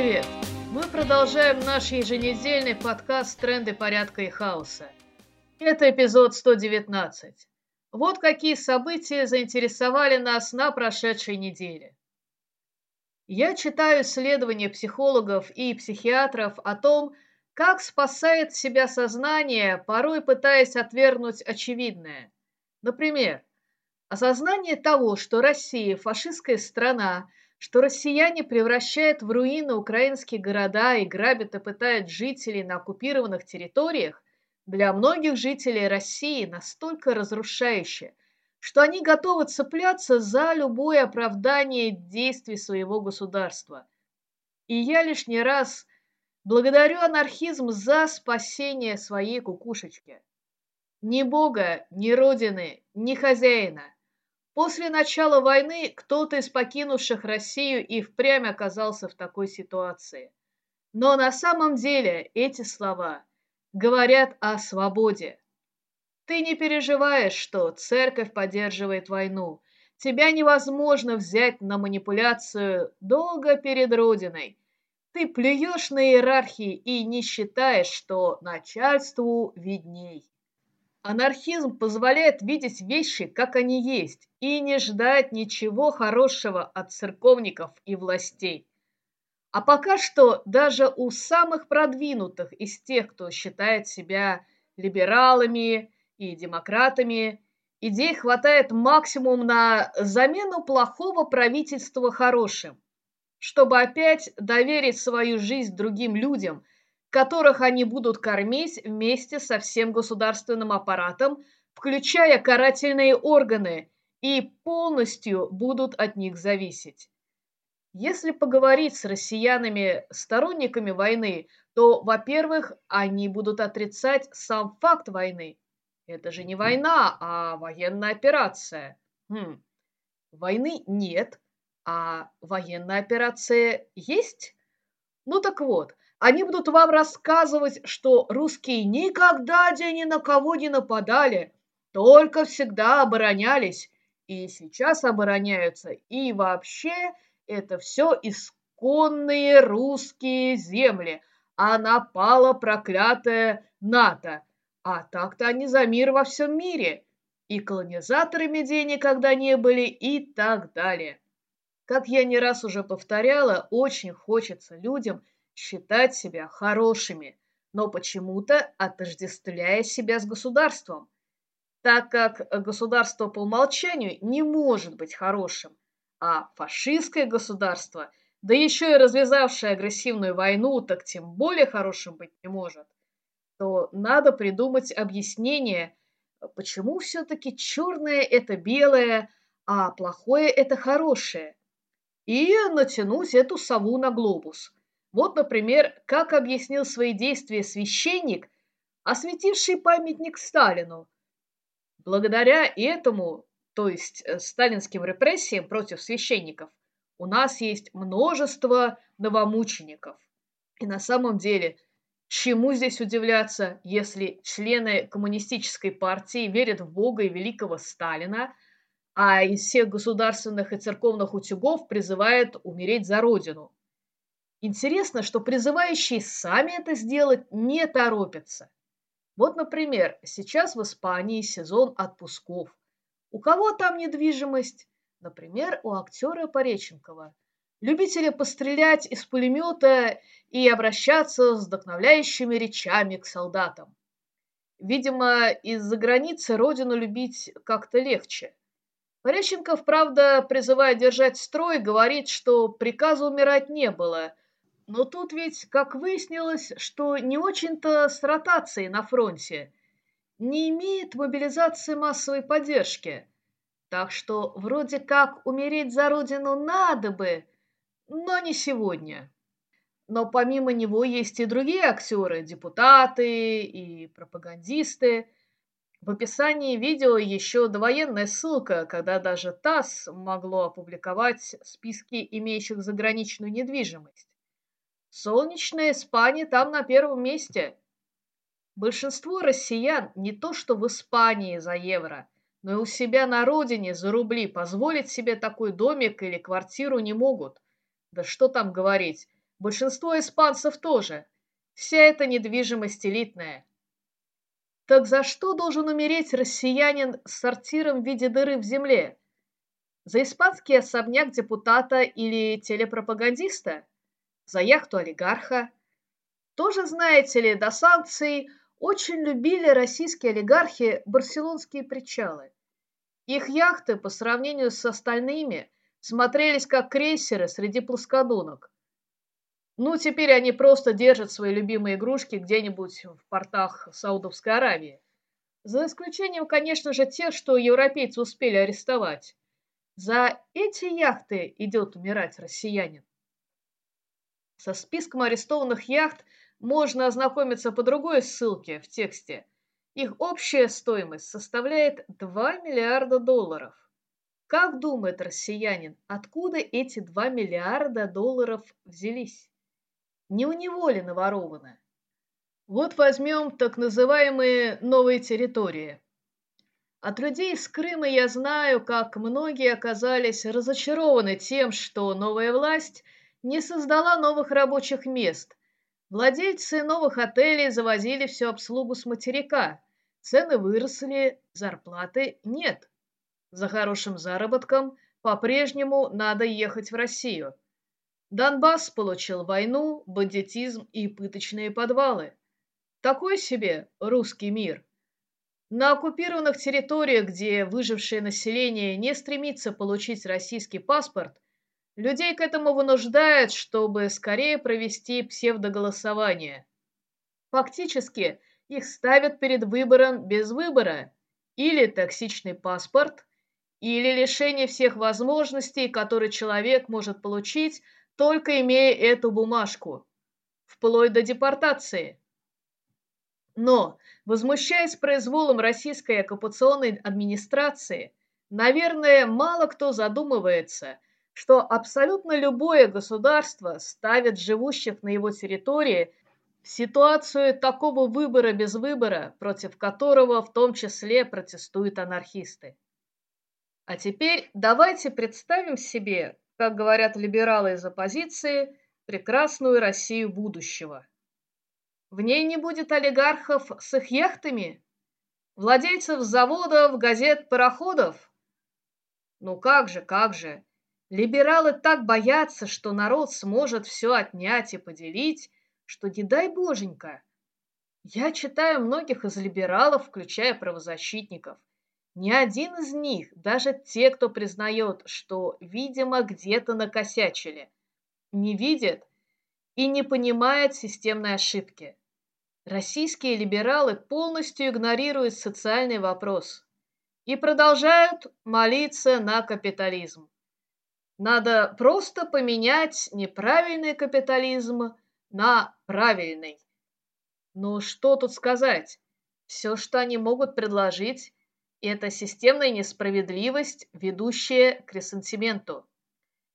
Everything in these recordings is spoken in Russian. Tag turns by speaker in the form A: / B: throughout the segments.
A: привет! Мы продолжаем наш еженедельный подкаст «Тренды порядка и хаоса». Это эпизод 119. Вот какие события заинтересовали нас на прошедшей неделе. Я читаю исследования психологов и психиатров о том, как спасает себя сознание, порой пытаясь отвергнуть очевидное. Например, осознание того, что Россия – фашистская страна, что россияне превращают в руины украинские города и грабят и пытают жителей на оккупированных территориях, для многих жителей России настолько разрушающе, что они готовы цепляться за любое оправдание действий своего государства. И я лишний раз благодарю анархизм за спасение своей кукушечки. Ни Бога, ни Родины, ни хозяина – После начала войны кто-то из покинувших Россию и впрямь оказался в такой ситуации. Но на самом деле эти слова говорят о свободе. Ты не переживаешь, что церковь поддерживает войну. Тебя невозможно взять на манипуляцию долго перед Родиной. Ты плюешь на иерархии и не считаешь, что начальству видней. Анархизм позволяет видеть вещи, как они есть, и не ждать ничего хорошего от церковников и властей. А пока что даже у самых продвинутых из тех, кто считает себя либералами и демократами, идей хватает максимум на замену плохого правительства хорошим, чтобы опять доверить свою жизнь другим людям – которых они будут кормить вместе со всем государственным аппаратом, включая карательные органы, и полностью будут от них зависеть. Если поговорить с россиянами, сторонниками войны, то, во-первых, они будут отрицать сам факт войны. Это же не война, а военная операция. Хм. Войны нет, а военная операция есть? Ну так вот, они будут вам рассказывать, что русские никогда ни на кого не нападали, только всегда оборонялись, и сейчас обороняются, и вообще это все исконные русские земли, а напала проклятая НАТО. А так-то они за мир во всем мире, и колонизаторами где никогда не были, и так далее. Как я не раз уже повторяла, очень хочется людям – считать себя хорошими, но почему-то отождествляя себя с государством, так как государство по умолчанию не может быть хорошим, а фашистское государство, да еще и развязавшее агрессивную войну, так тем более хорошим быть не может, то надо придумать объяснение, почему все-таки черное это белое, а плохое это хорошее, и натянуть эту сову на глобус – вот, например, как объяснил свои действия священник, осветивший памятник Сталину. Благодаря этому, то есть э, сталинским репрессиям против священников, у нас есть множество новомучеников. И на самом деле, чему здесь удивляться, если члены коммунистической партии верят в Бога и великого Сталина, а из всех государственных и церковных утюгов призывают умереть за Родину – Интересно, что призывающие сами это сделать не торопятся. Вот, например, сейчас в Испании сезон отпусков. У кого там недвижимость? Например, у актера Пореченкова. Любителя пострелять из пулемета и обращаться с вдохновляющими речами к солдатам. Видимо, из-за границы родину любить как-то легче. Пореченков, правда, призывая держать строй, говорит, что приказа умирать не было – но тут ведь, как выяснилось, что не очень-то с ротацией на фронте. Не имеет мобилизации массовой поддержки. Так что вроде как умереть за родину надо бы, но не сегодня. Но помимо него есть и другие актеры, депутаты и пропагандисты. В описании видео еще довоенная ссылка, когда даже ТАСС могло опубликовать списки имеющих заграничную недвижимость. Солнечная Испания там на первом месте. Большинство россиян не то что в Испании за евро, но и у себя на родине за рубли позволить себе такой домик или квартиру не могут. Да что там говорить, Большинство испанцев тоже. Вся эта недвижимость элитная. Так за что должен умереть россиянин с сортиром в виде дыры в земле? За испанский особняк депутата или телепропагандиста? За яхту олигарха? Тоже, знаете ли, до санкций очень любили российские олигархи барселонские причалы. Их яхты по сравнению с остальными смотрелись как крейсеры среди плоскодонок. Ну, теперь они просто держат свои любимые игрушки где-нибудь в портах Саудовской Аравии. За исключением, конечно же, тех, что европейцы успели арестовать. За эти яхты идет умирать россиянин. Со списком арестованных яхт можно ознакомиться по другой ссылке в тексте. Их общая стоимость составляет 2 миллиарда долларов. Как думает россиянин, откуда эти 2 миллиарда долларов взялись? Не у него ли наворовано? Вот возьмем так называемые новые территории. От людей из Крыма я знаю, как многие оказались разочарованы тем, что новая власть не создала новых рабочих мест. Владельцы новых отелей завозили всю обслугу с материка. Цены выросли, зарплаты нет. За хорошим заработком по-прежнему надо ехать в Россию. Донбасс получил войну, бандитизм и пыточные подвалы. Такой себе русский мир – на оккупированных территориях, где выжившее население не стремится получить российский паспорт, людей к этому вынуждают, чтобы скорее провести псевдоголосование. Фактически, их ставят перед выбором без выбора или токсичный паспорт, или лишение всех возможностей, которые человек может получить, только имея эту бумажку, вплоть до депортации. Но, возмущаясь произволом российской оккупационной администрации, наверное, мало кто задумывается, что абсолютно любое государство ставит живущих на его территории в ситуацию такого выбора без выбора, против которого в том числе протестуют анархисты. А теперь давайте представим себе, как говорят либералы из оппозиции, прекрасную Россию будущего. В ней не будет олигархов с их яхтами? Владельцев заводов, газет, пароходов? Ну как же, как же. Либералы так боятся, что народ сможет все отнять и поделить, что не дай боженька. Я читаю многих из либералов, включая правозащитников. Ни один из них, даже те, кто признает, что, видимо, где-то накосячили, не видит и не понимает системной ошибки. Российские либералы полностью игнорируют социальный вопрос и продолжают молиться на капитализм. Надо просто поменять неправильный капитализм на правильный. Ну что тут сказать? Все, что они могут предложить, это системная несправедливость, ведущая к ресентименту.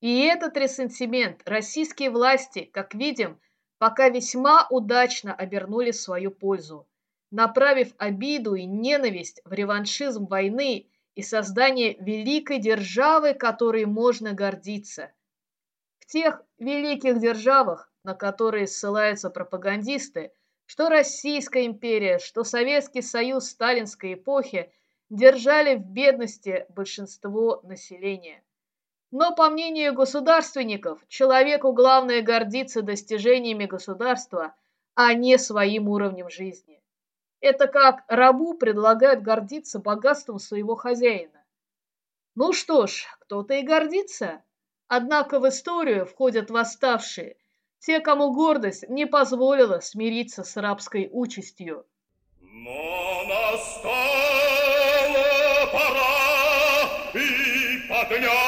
A: И этот ресентимент российские власти, как видим, пока весьма удачно обернули в свою пользу, направив обиду и ненависть в реваншизм войны и создание великой державы, которой можно гордиться. В тех великих державах, на которые ссылаются пропагандисты, что Российская империя, что Советский Союз сталинской эпохи держали в бедности большинство населения. Но, по мнению государственников, человеку главное гордиться достижениями государства, а не своим уровнем жизни. Это как рабу предлагают гордиться богатством своего хозяина. Ну что ж, кто-то и гордится. Однако в историю входят восставшие, те, кому гордость не позволила смириться с рабской участью. Но настала пора и поднять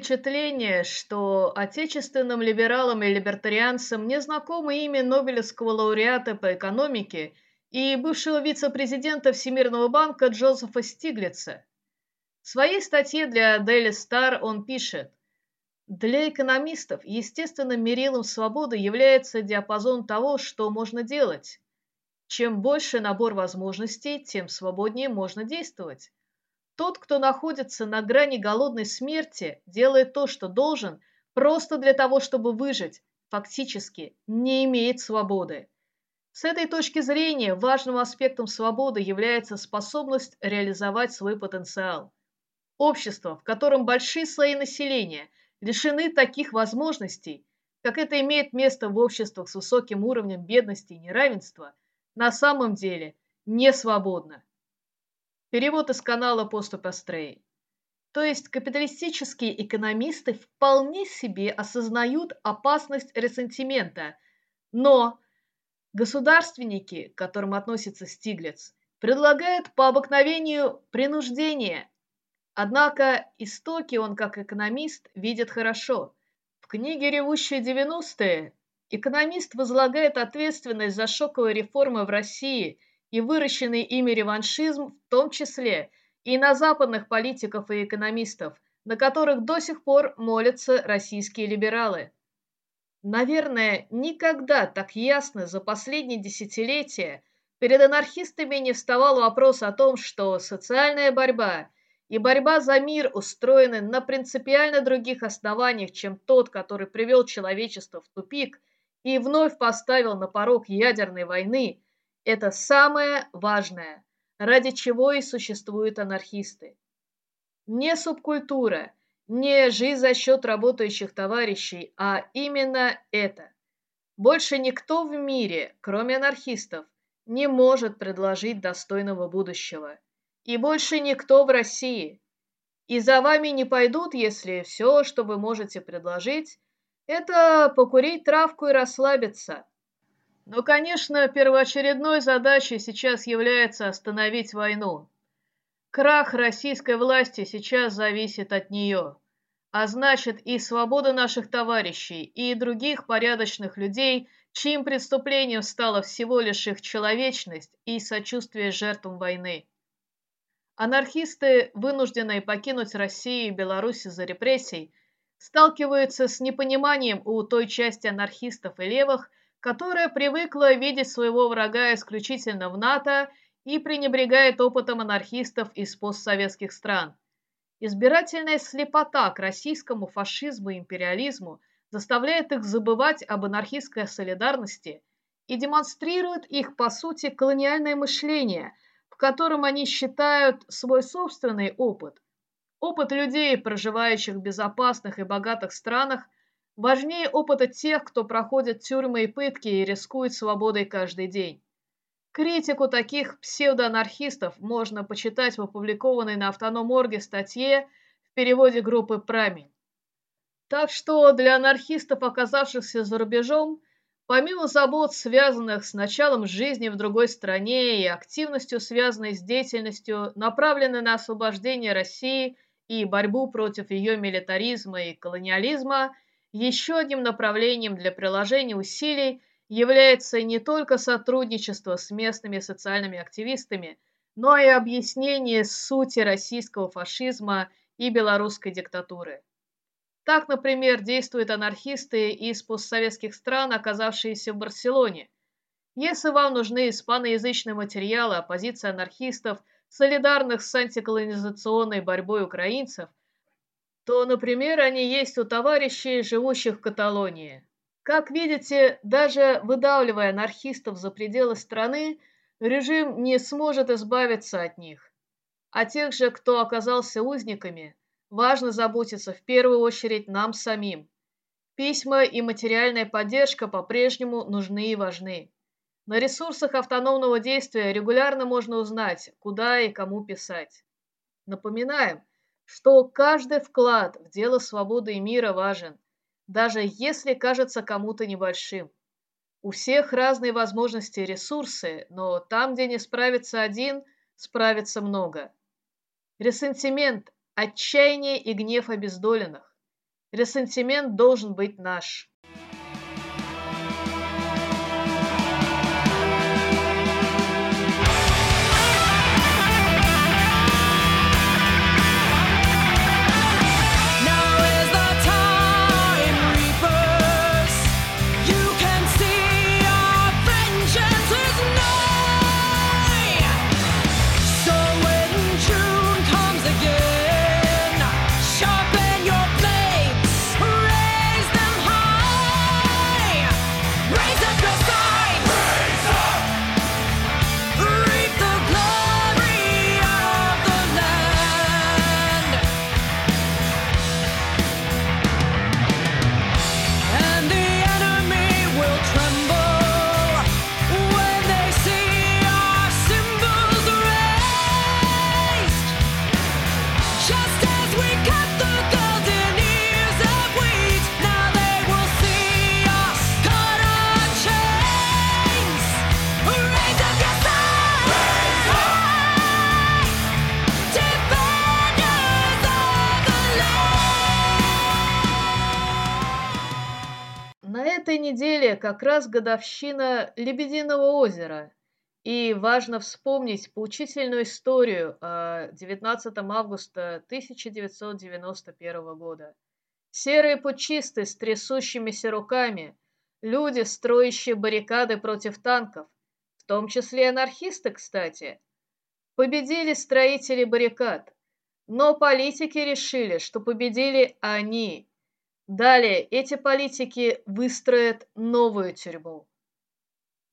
A: впечатление, что отечественным либералам и либертарианцам не знакомо имя Нобелевского лауреата по экономике и бывшего вице-президента Всемирного банка Джозефа Стиглица. В своей статье для Daily Star он пишет, для экономистов естественным мерилом свободы является диапазон того, что можно делать. Чем больше набор возможностей, тем свободнее можно действовать. Тот, кто находится на грани голодной смерти, делает то, что должен, просто для того, чтобы выжить, фактически не имеет свободы. С этой точки зрения важным аспектом свободы является способность реализовать свой потенциал. Общество, в котором большие слои населения лишены таких возможностей, как это имеет место в обществах с высоким уровнем бедности и неравенства, на самом деле не свободно. Перевод из канала Поступ Астрей. То есть капиталистические экономисты вполне себе осознают опасность ресентимента, но государственники, к которым относится Стиглиц, предлагают по обыкновению принуждение. Однако истоки он, как экономист, видит хорошо. В книге «Ревущие 90-е» экономист возлагает ответственность за шоковые реформы в России – и выращенный ими реваншизм в том числе и на западных политиков и экономистов, на которых до сих пор молятся российские либералы. Наверное, никогда так ясно за последние десятилетия перед анархистами не вставал вопрос о том, что социальная борьба и борьба за мир устроены на принципиально других основаниях, чем тот, который привел человечество в тупик и вновь поставил на порог ядерной войны – это самое важное, ради чего и существуют анархисты. Не субкультура, не жизнь за счет работающих товарищей, а именно это. Больше никто в мире, кроме анархистов, не может предложить достойного будущего. И больше никто в России. И за вами не пойдут, если все, что вы можете предложить, это покурить травку и расслабиться. Но, конечно, первоочередной задачей сейчас является остановить войну. Крах российской власти сейчас зависит от нее. А значит, и свобода наших товарищей, и других порядочных людей, чьим преступлением стала всего лишь их человечность и сочувствие жертвам войны. Анархисты, вынужденные покинуть Россию и Беларусь из-за репрессий, сталкиваются с непониманием у той части анархистов и левых, которая привыкла видеть своего врага исключительно в НАТО и пренебрегает опытом анархистов из постсоветских стран. Избирательная слепота к российскому фашизму и империализму заставляет их забывать об анархистской солидарности и демонстрирует их, по сути, колониальное мышление, в котором они считают свой собственный опыт, опыт людей, проживающих в безопасных и богатых странах – Важнее опыта тех, кто проходит тюрьмы и пытки и рискует свободой каждый день. Критику таких псевдоанархистов можно почитать в опубликованной на Автономорге статье в переводе группы «Прамень». Так что для анархистов, оказавшихся за рубежом, помимо забот, связанных с началом жизни в другой стране и активностью, связанной с деятельностью, направленной на освобождение России и борьбу против ее милитаризма и колониализма – еще одним направлением для приложения усилий является не только сотрудничество с местными социальными активистами, но и объяснение сути российского фашизма и белорусской диктатуры. Так, например, действуют анархисты из постсоветских стран, оказавшиеся в Барселоне. Если вам нужны испаноязычные материалы о позиции анархистов, солидарных с антиколонизационной борьбой украинцев, то, например, они есть у товарищей, живущих в Каталонии. Как видите, даже выдавливая анархистов за пределы страны, режим не сможет избавиться от них. А тех же, кто оказался узниками, важно заботиться в первую очередь нам самим. Письма и материальная поддержка по-прежнему нужны и важны. На ресурсах автономного действия регулярно можно узнать, куда и кому писать. Напоминаем, что каждый вклад в дело свободы и мира важен, даже если кажется кому-то небольшим. У всех разные возможности и ресурсы, но там, где не справится один, справится много. Ресентимент, отчаяние и гнев обездоленных, Ресентимент должен быть наш. Как раз годовщина Лебединого озера. И важно вспомнить поучительную историю 19 августа 1991 года. Серые пучисты с трясущимися руками, люди, строящие баррикады против танков, в том числе анархисты, кстати, победили строители баррикад. Но политики решили, что победили они, Далее эти политики выстроят новую тюрьму.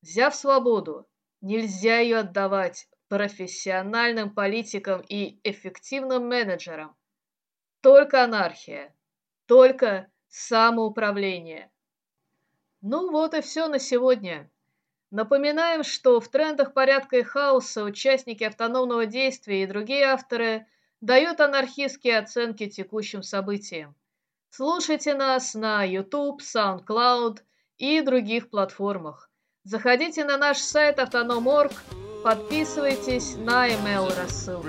A: Взяв свободу, нельзя ее отдавать профессиональным политикам и эффективным менеджерам. Только анархия, только самоуправление. Ну вот и все на сегодня. Напоминаем, что в трендах порядка и хаоса участники автономного действия и другие авторы дают анархистские оценки текущим событиям. Слушайте нас на YouTube, SoundCloud и других платформах. Заходите на наш сайт Автоном.орг, подписывайтесь на email рассылку.